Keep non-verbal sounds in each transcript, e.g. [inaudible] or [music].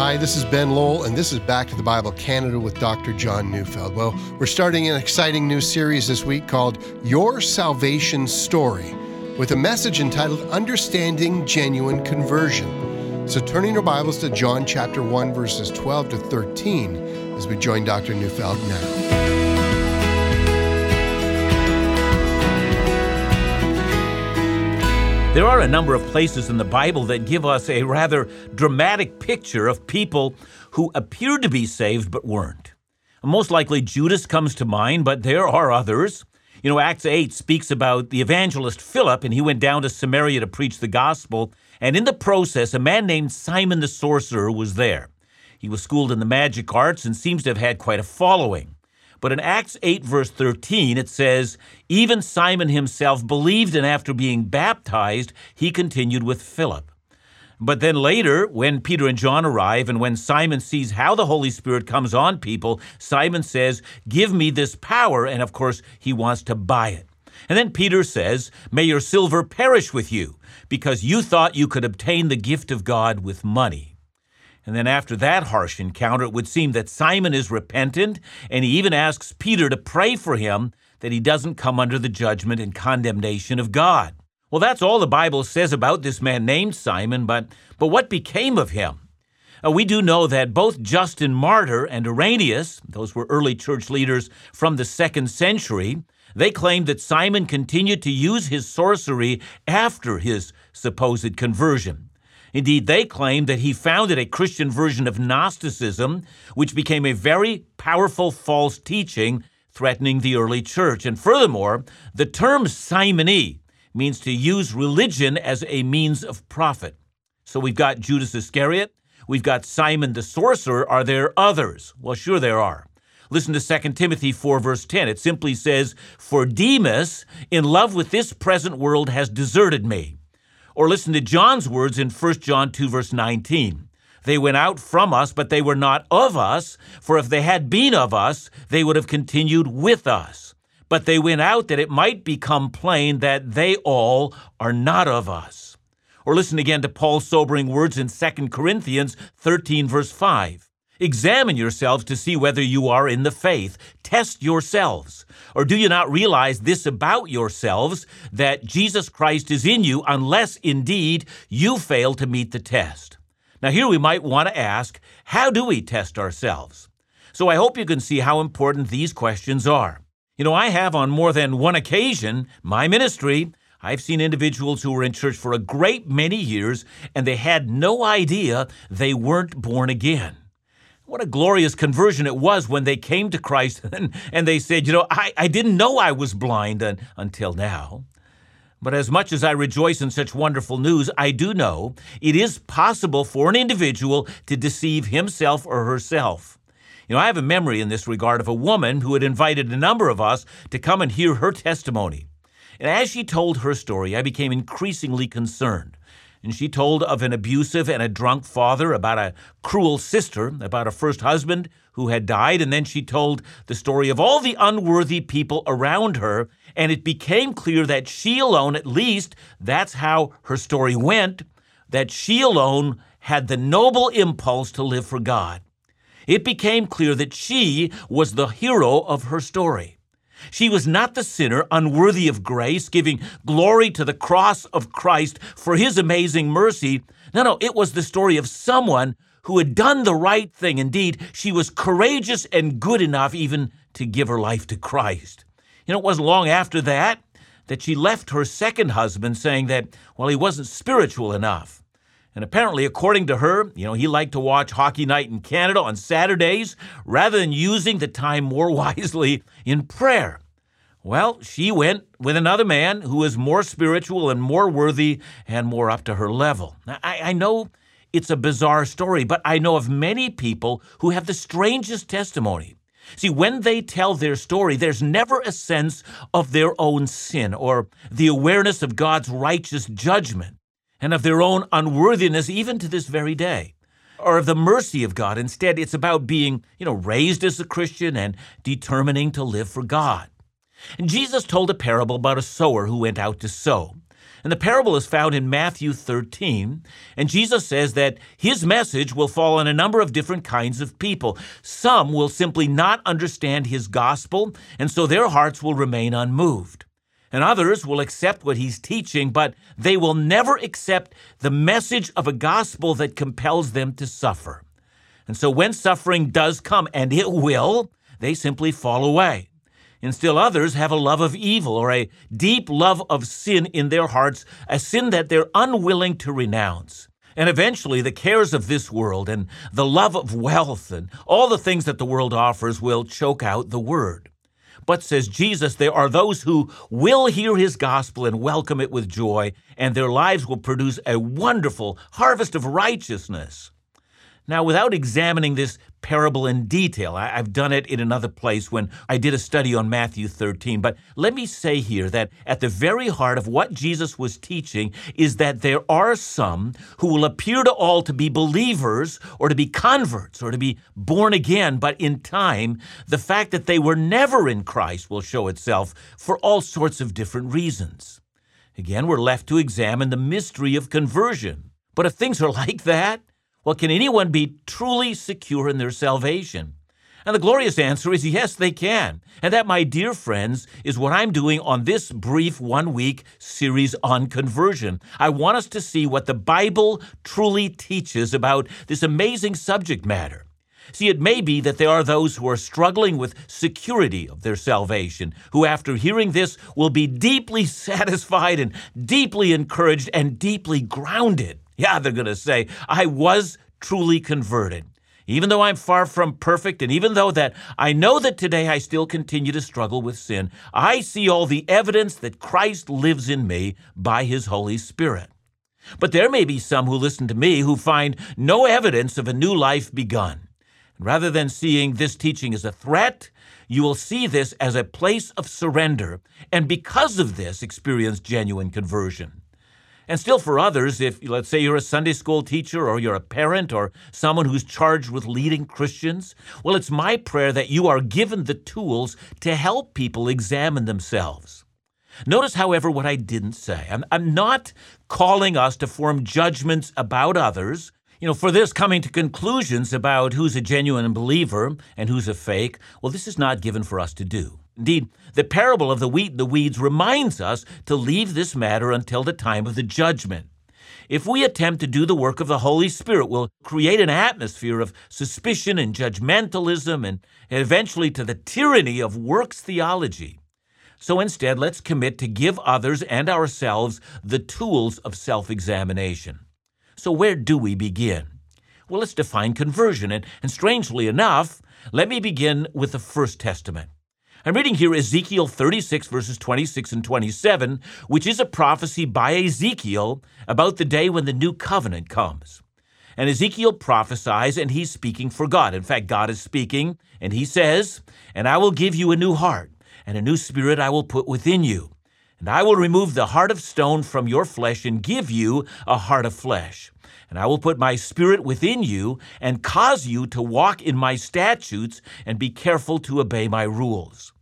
Hi, this is Ben Lowell, and this is Back to the Bible Canada with Dr. John Neufeld. Well, we're starting an exciting new series this week called Your Salvation Story, with a message entitled Understanding Genuine Conversion. So, turning your Bibles to John chapter 1, verses 12 to 13, as we join Dr. Neufeld now. There are a number of places in the Bible that give us a rather dramatic picture of people who appeared to be saved but weren't. Most likely Judas comes to mind, but there are others. You know, Acts 8 speaks about the evangelist Philip, and he went down to Samaria to preach the gospel. And in the process, a man named Simon the sorcerer was there. He was schooled in the magic arts and seems to have had quite a following. But in Acts 8, verse 13, it says, Even Simon himself believed, and after being baptized, he continued with Philip. But then later, when Peter and John arrive, and when Simon sees how the Holy Spirit comes on people, Simon says, Give me this power. And of course, he wants to buy it. And then Peter says, May your silver perish with you, because you thought you could obtain the gift of God with money. And then after that harsh encounter, it would seem that Simon is repentant, and he even asks Peter to pray for him that he doesn't come under the judgment and condemnation of God. Well, that's all the Bible says about this man named Simon, but, but what became of him? Uh, we do know that both Justin Martyr and Irenaeus, those were early church leaders from the second century, they claimed that Simon continued to use his sorcery after his supposed conversion. Indeed, they claim that he founded a Christian version of Gnosticism, which became a very powerful false teaching threatening the early church. And furthermore, the term simony means to use religion as a means of profit. So we've got Judas Iscariot, we've got Simon the sorcerer. Are there others? Well, sure there are. Listen to 2 Timothy 4, verse 10. It simply says, For Demas, in love with this present world, has deserted me or listen to John's words in 1 John 2, verse 19. They went out from us, but they were not of us, for if they had been of us, they would have continued with us. But they went out that it might become plain that they all are not of us. Or listen again to Paul's sobering words in 2 Corinthians 13, verse 5. Examine yourselves to see whether you are in the faith. Test yourselves. Or do you not realize this about yourselves, that Jesus Christ is in you, unless indeed you fail to meet the test? Now, here we might want to ask how do we test ourselves? So I hope you can see how important these questions are. You know, I have on more than one occasion, my ministry, I've seen individuals who were in church for a great many years and they had no idea they weren't born again. What a glorious conversion it was when they came to Christ [laughs] and, and they said, You know, I, I didn't know I was blind un, until now. But as much as I rejoice in such wonderful news, I do know it is possible for an individual to deceive himself or herself. You know, I have a memory in this regard of a woman who had invited a number of us to come and hear her testimony. And as she told her story, I became increasingly concerned and she told of an abusive and a drunk father, about a cruel sister, about a first husband who had died, and then she told the story of all the unworthy people around her, and it became clear that she alone, at least that's how her story went, that she alone had the noble impulse to live for God. It became clear that she was the hero of her story. She was not the sinner unworthy of grace, giving glory to the cross of Christ for his amazing mercy. No, no, it was the story of someone who had done the right thing. Indeed, she was courageous and good enough even to give her life to Christ. You know, it wasn't long after that that she left her second husband saying that, well, he wasn't spiritual enough. And apparently, according to her, you know, he liked to watch Hockey Night in Canada on Saturdays rather than using the time more [laughs] wisely in prayer. Well, she went with another man who was more spiritual and more worthy and more up to her level. Now, I, I know it's a bizarre story, but I know of many people who have the strangest testimony. See, when they tell their story, there's never a sense of their own sin or the awareness of God's righteous judgment and of their own unworthiness even to this very day or of the mercy of God. Instead, it's about being, you know, raised as a Christian and determining to live for God. And Jesus told a parable about a sower who went out to sow. And the parable is found in Matthew 13. And Jesus says that his message will fall on a number of different kinds of people. Some will simply not understand his gospel, and so their hearts will remain unmoved. And others will accept what he's teaching, but they will never accept the message of a gospel that compels them to suffer. And so when suffering does come, and it will, they simply fall away and still others have a love of evil or a deep love of sin in their hearts, a sin that they're unwilling to renounce. And eventually, the cares of this world and the love of wealth and all the things that the world offers will choke out the word. But, says Jesus, there are those who will hear his gospel and welcome it with joy, and their lives will produce a wonderful harvest of righteousness. Now, without examining this parable in detail, I, have done it in another place when I did a study on Matthew 13, but let me say here that at the very heart of what Jesus was teaching is that there are some who will appear to all to be believers or to be converts or to be born again, but in time, the fact that they were never in Christ will show itself for all sorts of different reasons. Again, we're left to examine the mystery of conversion. But if things are [laughs] like that, well, can anyone be truly secure in their salvation? And the glorious answer is yes, they can. And that, my dear friends, is what I'm doing on this brief one week series on conversion. I want us to see what the Bible truly teaches about this amazing subject matter. See, it may be that there are those who are struggling with security of their salvation, who after hearing this will be deeply [laughs] satisfied and deeply encouraged and deeply grounded. Yeah, they're going to say, I was truly converted. Even though I'm far from perfect, and even though that I know that today I still continue to struggle with sin, I see all the evidence that Christ lives in me by his Holy Spirit. But there may be some who listen to me who find no evidence of a new life begun. Rather than seeing this teaching as a threat, you will see this as a place of surrender, and because of this, experience genuine conversion. And still for others, if let's say you're a Sunday school teacher or you're a parent or someone who's charged with leading Christians, well, it's my prayer that you are given the tools to help people examine themselves. Notice, however, what I didn't say. I'm, I'm not calling us to form judgments about others. You know, for this coming to conclusions about who's a genuine believer and who's a fake, well, this is not given for us to do. Indeed, the parable of the wheat and the weeds reminds us to leave this matter until the time of the judgment. If we attempt to do the work of the Holy Spirit, we'll create an atmosphere of suspicion and judgmentalism and eventually to the tyranny of works theology. So instead, let's commit to give others and ourselves the tools of self examination. So, where do we begin? Well, let's define conversion. And, and strangely enough, let me begin with the First Testament. I'm reading here Ezekiel 36, verses 26 and 27, which is a prophecy by Ezekiel about the day when the new covenant comes. And Ezekiel prophesies, and he's speaking for God. In fact, God is speaking, and he says, And I will give you a new heart, and a new spirit I will put within you. And I will remove the heart of stone from your flesh and give you a heart of flesh. And I will put my spirit within you and cause you to walk in my statutes and be careful to obey my rules.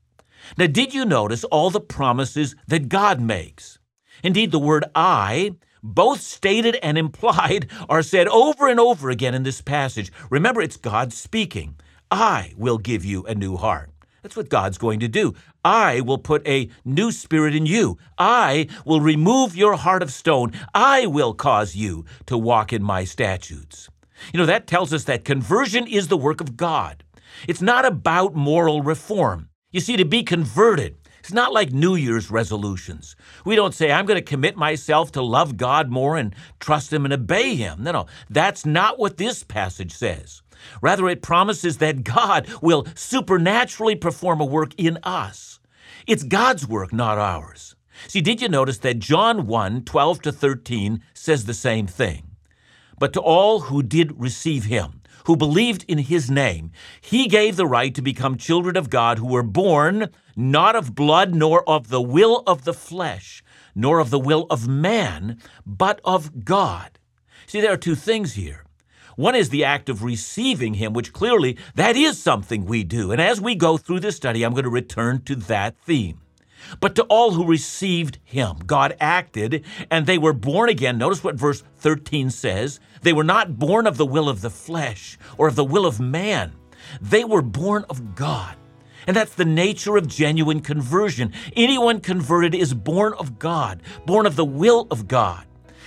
Now, did you notice all the promises that God makes? Indeed, the word I, both stated and [laughs] implied, are said over and over again in this passage. Remember, it's God speaking. I will give you a new heart. That's what God's going to do. I will put a new spirit in you. I will remove your heart of stone. I will cause you to walk in my statutes. You know, that tells us that conversion is the work of God. It's not about moral reform. You see, to be converted, it's not like New Year's resolutions. We don't say, I'm going to commit myself to love God more and trust Him and obey Him. No, no, that's not what this passage says. Rather, it promises that God will supernaturally perform a work in us. It's God's work, not ours. See, did you notice that John 1 12 to 13 says the same thing? But to all who did receive him, who believed in his name, he gave the right to become children of God who were born not of blood, nor of the will of the flesh, nor of the will of man, but of God. See, there are two things here. One is the act of receiving Him, which clearly that is something we do. And as we go through this study, I'm going to return to that theme. But to all who received him, God acted, and they were born again. Notice what verse 13 says. They were not born of the will of the flesh or of the will of man. They were born of God. And that's the nature of genuine conversion. Anyone converted is born of God, born of the will of God.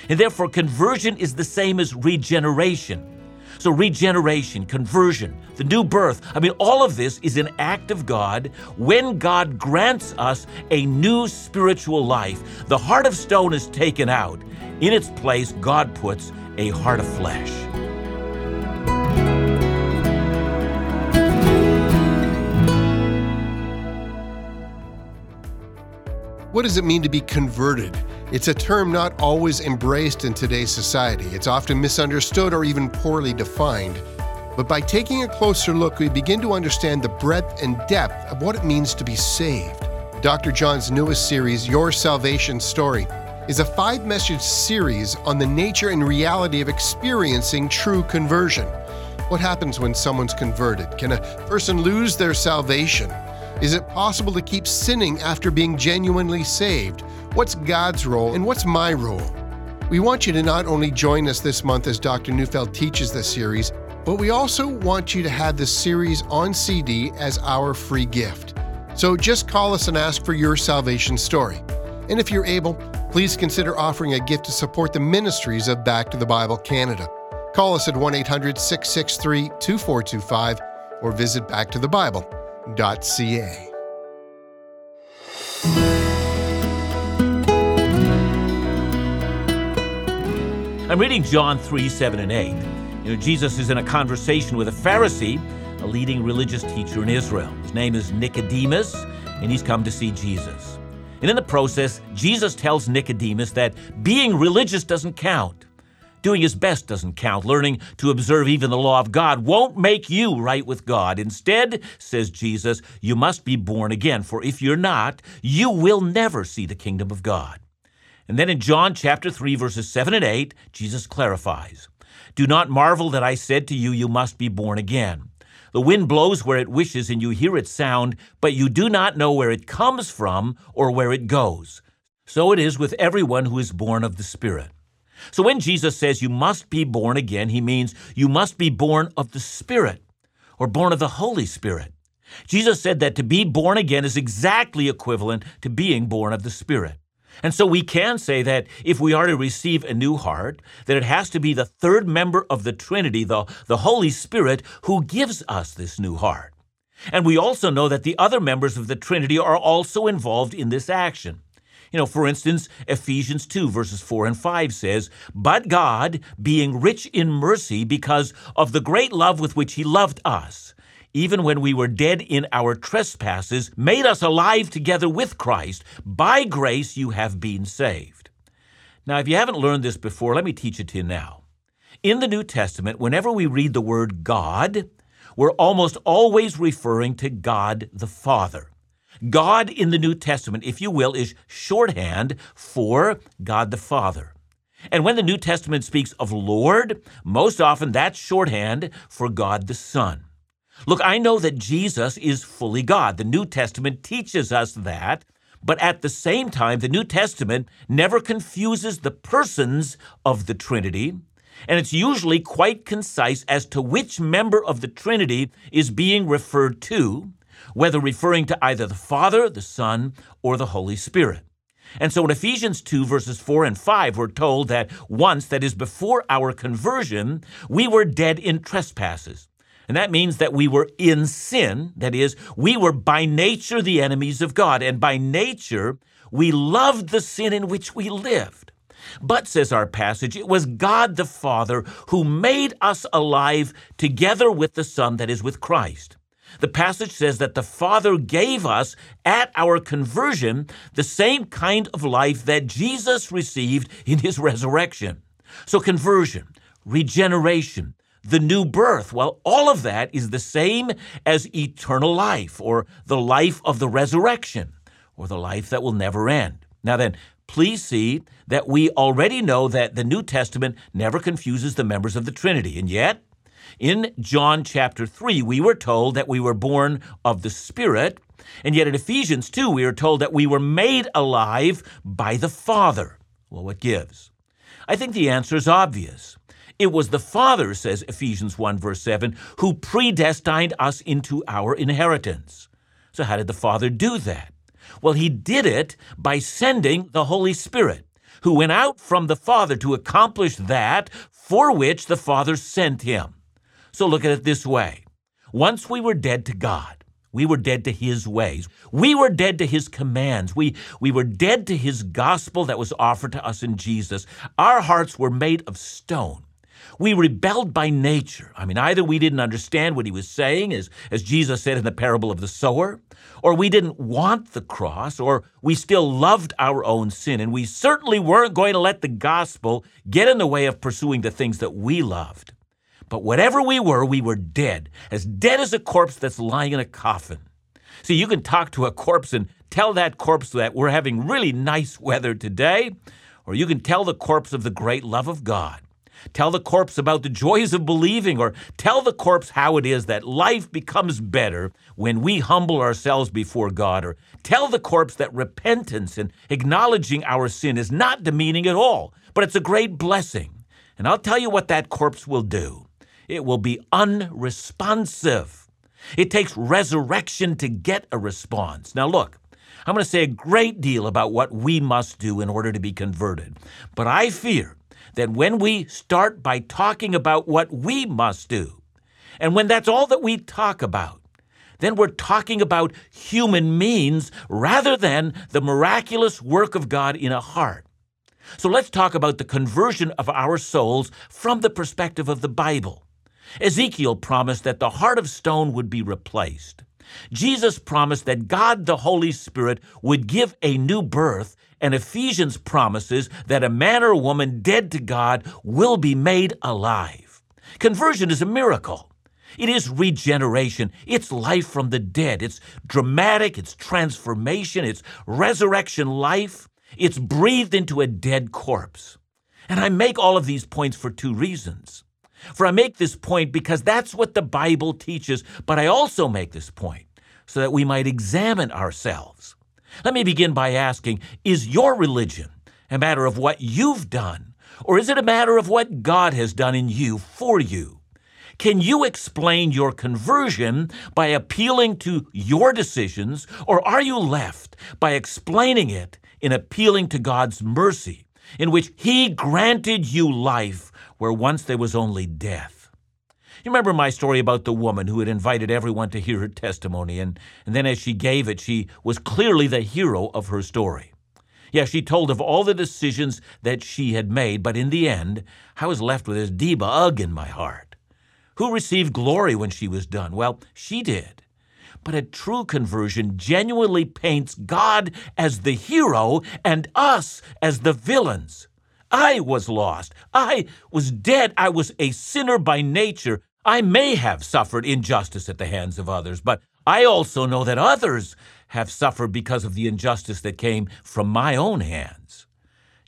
And therefore, conversion is the same as regeneration. So, regeneration, conversion, the new birth, I mean, all of this is an act of God when God grants us a new spiritual life. The heart of stone is taken out. In its place, God puts a heart of flesh. What does it mean to be converted? It's a term not always embraced in today's society. It's often misunderstood or even poorly defined. But by taking a closer look, we begin to understand the breadth and depth of what it means to be saved. Dr. John's newest series, Your Salvation Story, is a five message series on the nature and reality of experiencing true conversion. What happens when someone's converted? Can a person lose their salvation? Is it possible to keep sinning after being genuinely saved? What's God's role and what's my role? We want you to not only join us this month as Dr. Neufeld teaches this series, but we also want you to have the series on CD as our free gift. So just call us and ask for your salvation story. And if you're able, please consider offering a gift to support the ministries of Back to the Bible Canada. Call us at 1 800 663 2425 or visit backtothebible.com I'm reading John 3 7 and 8. You know, Jesus is in a conversation with a Pharisee, a leading religious teacher in Israel. His name is Nicodemus, and he's come to see Jesus. And in the process, Jesus tells Nicodemus that being religious doesn't count. Doing his best doesn't count. Learning to observe even the law of God won't make you right with God. Instead, says Jesus, you must be born again, for if you're not, you will never see the kingdom of God. And then in John chapter 3 verses 7 and 8, Jesus clarifies, "Do not marvel that I said to you you must be born again. The wind blows where it wishes and you hear its sound, but you do not know where it comes from or where it goes. So it is with everyone who is born of the Spirit." So when Jesus says you must be born again, he means you must be born of the Spirit or born of the Holy Spirit. Jesus said that to be born again is exactly equivalent to being born of the Spirit. And so we can say that if we are to receive a new heart, that it has to be the third member of the Trinity, the, the Holy Spirit, who gives us this new heart. And we also know that the other members of the Trinity are also involved in this action. You know, for instance, Ephesians 2, verses 4 and 5 says, But God, being rich in mercy because of the great love with which He loved us, even when we were dead in our trespasses, made us alive together with Christ. By grace you have been saved. Now, if you haven't learned this before, let me teach it to you now. In the New Testament, whenever we read the word God, we're almost always referring to God the Father. God in the New Testament, if you will, is shorthand for God the Father. And when the New Testament speaks of Lord, most often that's shorthand for God the Son. Look, I know that Jesus is fully God. The New Testament teaches us that. But at the same time, the New Testament never confuses the persons of the Trinity, and it's usually quite concise as to which member of the Trinity is being referred to, whether referring to either the Father, the Son, or the Holy Spirit. And so in Ephesians 2, verses 4 and 5, we're told that once, that is before our conversion, we were dead in trespasses. And that means that we were in sin. That is, we were by nature the enemies of God. And by nature, we loved the sin in which we lived. But, says our passage, it was God the Father who made us alive together with the Son, that is, with Christ. The passage says that the Father gave us at our conversion the same kind of life that Jesus received in his resurrection. So, conversion, regeneration, the new birth, well, all of that is the same as eternal life or the life of the resurrection or the life that will never end. Now, then, please see that we already know that the New Testament never confuses the members of the Trinity, and yet, in John chapter 3, we were told that we were born of the Spirit And yet in Ephesians 2, we are told that we were made alive by the Father. Well, what gives? I think the answer is obvious. It was the Father, says Ephesians 1, verse 7, who predestined us into our inheritance. So, how did the Father do that? Well, he did it by sending the Holy Spirit, who went out from the Father to accomplish that for which the Father sent him. So, look at it this way once we were dead to God, we were dead to his ways. We were dead to his commands. We, we were dead to his gospel that was offered to us in Jesus. Our hearts were made of stone. We rebelled by nature. I mean, either we didn't understand what he was saying, as, as Jesus said in the parable of the sower, or we didn't want the cross, or we still loved our own sin, and we certainly weren't going to let the gospel get in the way of pursuing the things that we loved. But whatever we were, we were dead, as dead as a corpse that's lying in a coffin. See, you can talk to a corpse and tell that corpse that we're having really nice weather today, or you can tell the corpse of the great love of God. Tell the corpse about the joys of believing, or tell the corpse how it is that life becomes better when we humble ourselves before God, or tell the corpse that repentance and acknowledging our sin is not demeaning at all, but it's a great blessing. And I'll tell you what that corpse will do it will be unresponsive. It takes resurrection to get a response. Now, look, I'm going to say a great deal about what we must do in order to be converted, but I fear that when we start by talking about what we must do, and when that's all that we talk about, then we're talking about human means rather than the miraculous work of God in a heart. So let's talk about the conversion of our souls from the perspective of the Bible. Ezekiel promised that the heart of stone would be replaced. Jesus promised that God the Holy Spirit would give a new birth, and Ephesians promises that a man or a woman dead to God will be made alive. Conversion is a miracle. It is regeneration. It's life from the dead. It's dramatic. It's transformation. It's resurrection life. It's breathed into a dead corpse. And I make all of these points for two reasons. For I make this point because that's what the Bible teaches, but I also make this point so that we might examine ourselves. Let me begin by asking Is your religion a matter of what you've done, or is it a matter of what God has done in you for you? Can you explain your conversion by appealing to your decisions, or are you left by explaining it in appealing to God's mercy, in which He granted you life where once there was only death. You remember my story about the woman who had invited everyone to hear her testimony, and, and then as she gave it, she was clearly the hero of her story. Yeah, she told of all the decisions that she had made, but in the end, I was left with this deep in my heart. Who received glory when she was done? Well, she did. But a true conversion genuinely paints God as the hero and us as the villains. I was lost. I was dead. I was a sinner by nature. I may have suffered injustice at the hands of others, but I also know that others have suffered because of the injustice that came from my own hands.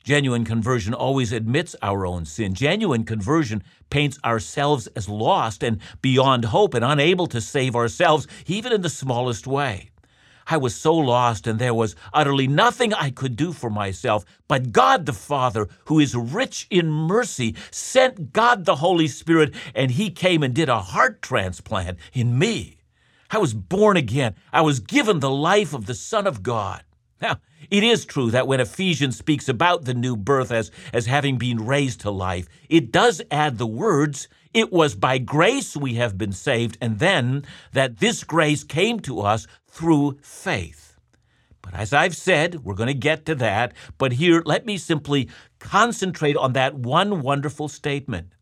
Genuine conversion always admits our own sin. Genuine conversion paints ourselves as lost and beyond hope and unable to save ourselves, even in the smallest way. I was so lost, and there was utterly nothing I could do for myself. But God the Father, who is rich in mercy, sent God the Holy Spirit, and He came and did a heart transplant in me. I was born again. I was given the life of the Son of God. Now, it is true that when Ephesians speaks about the new birth as, as having been raised to life, it does add the words, it was by grace we have been saved, and then that this grace came to us through faith. But as I've said, we're going to get to that. But here, let me simply concentrate on that one wonderful statement.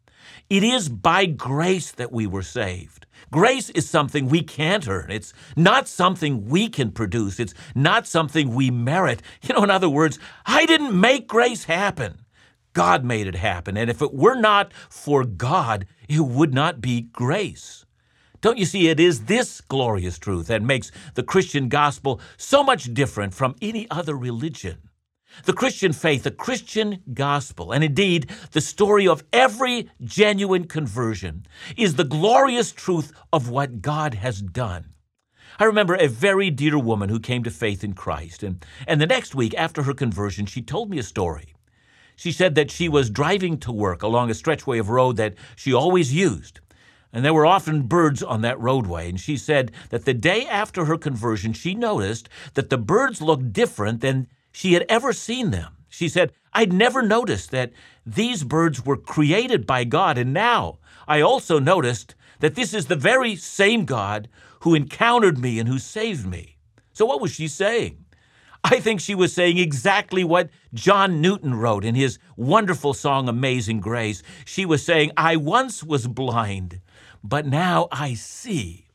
It is by grace that we were saved. Grace is something we can't earn. It's not something we can produce. It's not something we merit. You know, in other words, I didn't make grace happen. God made it happen. And if it were not for God, it would not be grace. Don't you see, it is this glorious truth that makes the Christian gospel so much different from any other religion. The Christian faith, the Christian gospel, and indeed the story of every genuine conversion is the glorious truth of what God has done. I remember a very dear woman who came to faith in Christ, and, and the next week after her conversion, she told me a story. She said that she was driving to work along a stretchway of road that she always used. And there were often birds on that roadway. And she said that the day after her conversion, she noticed that the birds looked different than she had ever seen them. She said, I'd never noticed that these birds were created by God. And now I also noticed that this is the very same God who encountered me and who saved me. So, what was she saying? I think she was saying exactly what John Newton wrote in his wonderful song, Amazing Grace. She was saying, I once was blind, but now I see.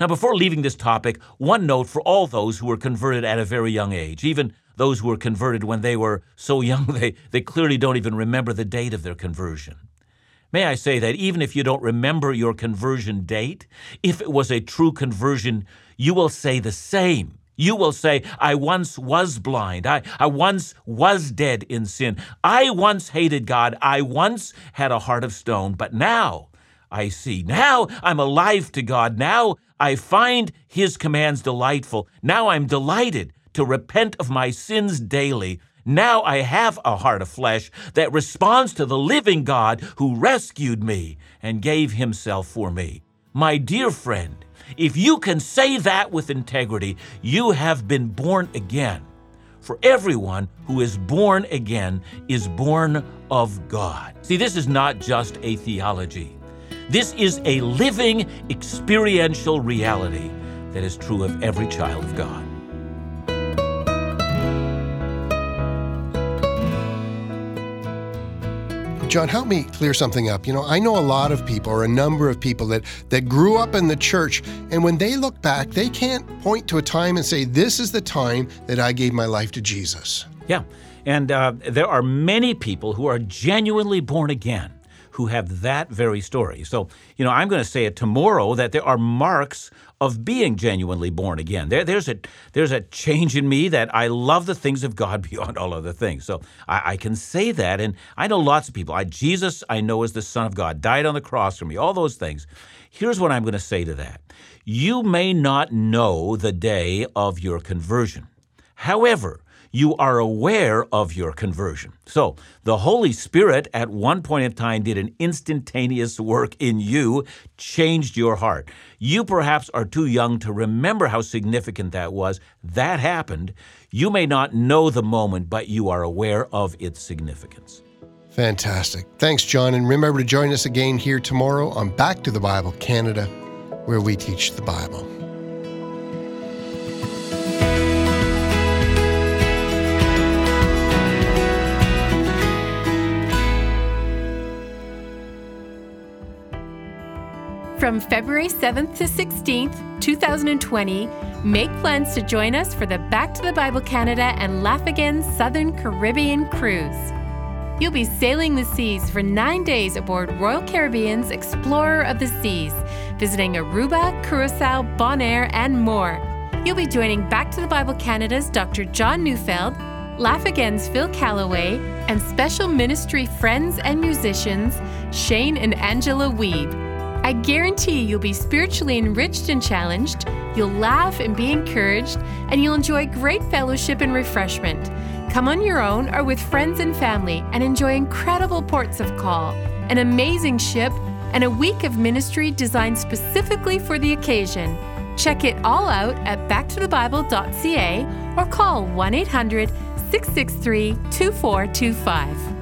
Now, before leaving this topic, one note for all those who were converted at a very young age, even those who were converted when they were so [laughs] young they, they clearly don't even remember the date of their conversion. May I say that even if you don't remember your conversion date, if it was a true conversion, you will say the same. You will say, I once was blind. I, I once was dead in sin. I once hated God. I once had a heart of stone. But now I see. Now I'm alive to God. Now I find His commands delightful. Now I'm delighted to repent of my sins daily. Now I have a heart of flesh that responds to the living God who rescued me and gave himself for me. My dear friend, if you can say that with integrity, you have been born again. For everyone who is born again is born of God. See, this is not just a theology. This is a living, experiential reality that is true of every child of God. John, help me clear something up. You know, I know a lot of people, or a number of people that that grew up in the church, and when they look back, they can't point to a time and say, "This is the time that I gave my life to Jesus." Yeah, and uh, there are many people who are genuinely born again who have that very story. So, you know, I'm going to say it tomorrow that there are marks of being genuinely born again. There, there's a there's a change in me that I love the things of God [laughs] beyond all other things. So I, I can say that, and I know lots of people. I, Jesus, I know is the Son of God, died on the cross for me. All those things. Here's what I'm going to say to that: You may not know the day of your conversion. However, you are aware of your conversion. So, the Holy Spirit at one point in time did an instantaneous work in you, changed your heart. You perhaps are too young to remember how significant that was. That happened. You may not know the moment, but you are aware of its significance. Fantastic. Thanks, John. And remember to join us again here tomorrow on Back to the Bible Canada, where we teach the Bible. From February 7th to 16th, 2020, make plans to join us for the Back to the Bible Canada and Laugh Again Southern Caribbean cruise. You'll be sailing the seas for nine days aboard Royal Caribbean's Explorer of the Seas, visiting Aruba, Curacao, Bonaire, and more. You'll be joining Back to the Bible Canada's Dr. John Neufeld, Laugh Again's Phil Callaway, and special ministry friends and musicians Shane and Angela Weeb. I guarantee you'll be spiritually enriched and challenged, you'll laugh and be encouraged, and you'll enjoy great fellowship and refreshment. Come on your own or with friends and family and enjoy incredible ports of call, an amazing ship, and a week of ministry designed specifically for the occasion. Check it all out at backtothebible.ca or call 1 800 663 2425.